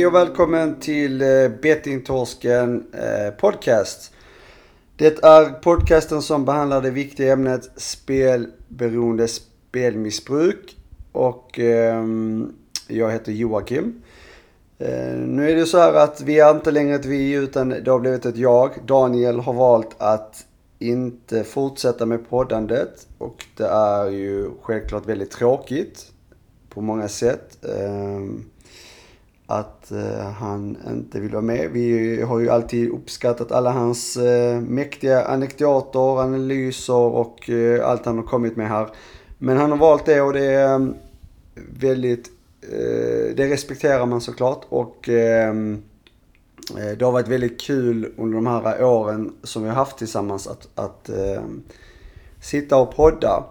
Hej och välkommen till eh, Bettingtorsken eh, podcast. Det är podcasten som behandlar det viktiga ämnet spelberoende spelmissbruk. Och ehm, jag heter Joakim. Eh, nu är det så här att vi är inte längre ett vi utan det har blivit ett jag. Daniel har valt att inte fortsätta med poddandet och det är ju självklart väldigt tråkigt på många sätt. Ehm, att eh, han inte vill vara med. Vi har ju alltid uppskattat alla hans eh, mäktiga anekdoter, analyser och eh, allt han har kommit med här. Men han har valt det och det är mm, väldigt, eh, det respekterar man såklart och ehm, eh, det har varit väldigt kul under de här åren som vi har haft tillsammans att, att ehm, sitta och podda.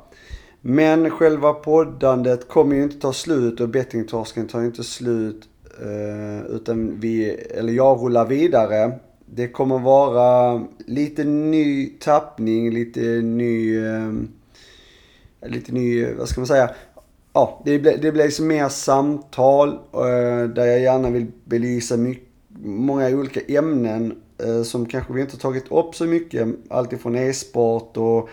Men själva poddandet kommer ju inte ta slut och bettingtorsken tar ju inte slut Eh, utan vi, eller jag rullar vidare. Det kommer vara lite ny tappning, lite ny, eh, lite ny, vad ska man säga? Ja, det blir, det blir liksom mer samtal eh, där jag gärna vill belysa mycket, många olika ämnen som kanske vi inte tagit upp så mycket. Alltifrån e-sport och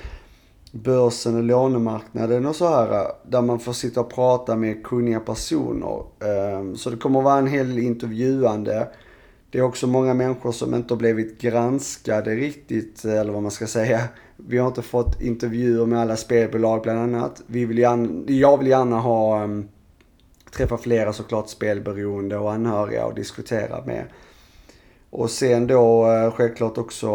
börsen och lånemarknaden och så här. Där man får sitta och prata med kunniga personer. Ehm, så det kommer att vara en hel del intervjuande. Det är också många människor som inte har blivit granskade riktigt, eller vad man ska säga. Vi har inte fått intervjuer med alla spelbolag bland annat. Vi vill gärna, jag vill gärna ha, ehm, träffa flera såklart spelberoende och anhöriga och diskutera med. Och sen då eh, självklart också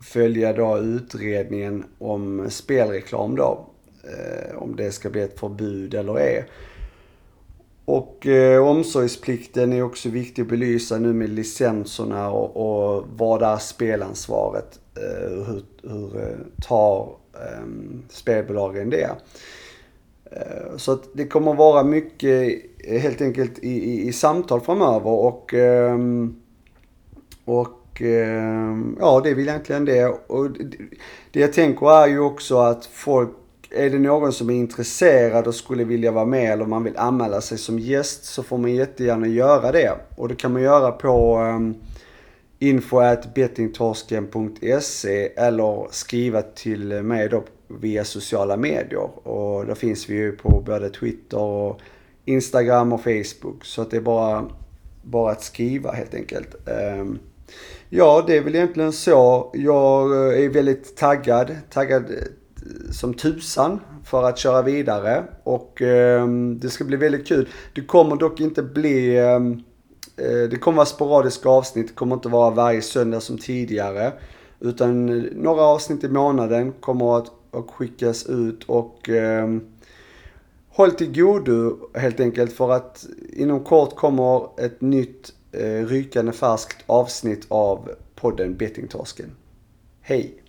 följa då utredningen om spelreklam då. Eh, om det ska bli ett förbud eller ej. Och eh, omsorgsplikten är också viktig att belysa nu med licenserna och, och vad är spelansvaret? Eh, hur, hur eh, tar eh, spelbolagen det? Eh, så att det kommer vara mycket eh, helt enkelt i, i, i samtal framöver och, ehm, och Ehm, ja, det är väl egentligen det. Och det jag tänker är ju också att folk, är det någon som är intresserad och skulle vilja vara med eller man vill anmäla sig som gäst så får man jättegärna göra det. Och det kan man göra på ehm, um, info.bettingtorsken.se eller skriva till mig då via sociala medier. Och då finns vi ju på både Twitter och Instagram och Facebook. Så att det är bara, bara att skriva helt enkelt. Um, Ja, det är väl egentligen så. Jag eh, är väldigt taggad. Taggad eh, som tusan för att köra vidare. Och eh, det ska bli väldigt kul. Det kommer dock inte bli... Ehm, eh, det kommer vara sporadiska avsnitt. Det kommer inte vara varje söndag som tidigare. Utan eh, några avsnitt i månaden kommer att, att skickas ut och eh, håll till godo helt enkelt för att inom kort kommer ett nytt eh, rykande färskt avsnitt av podden Bettingtorsken. Hej!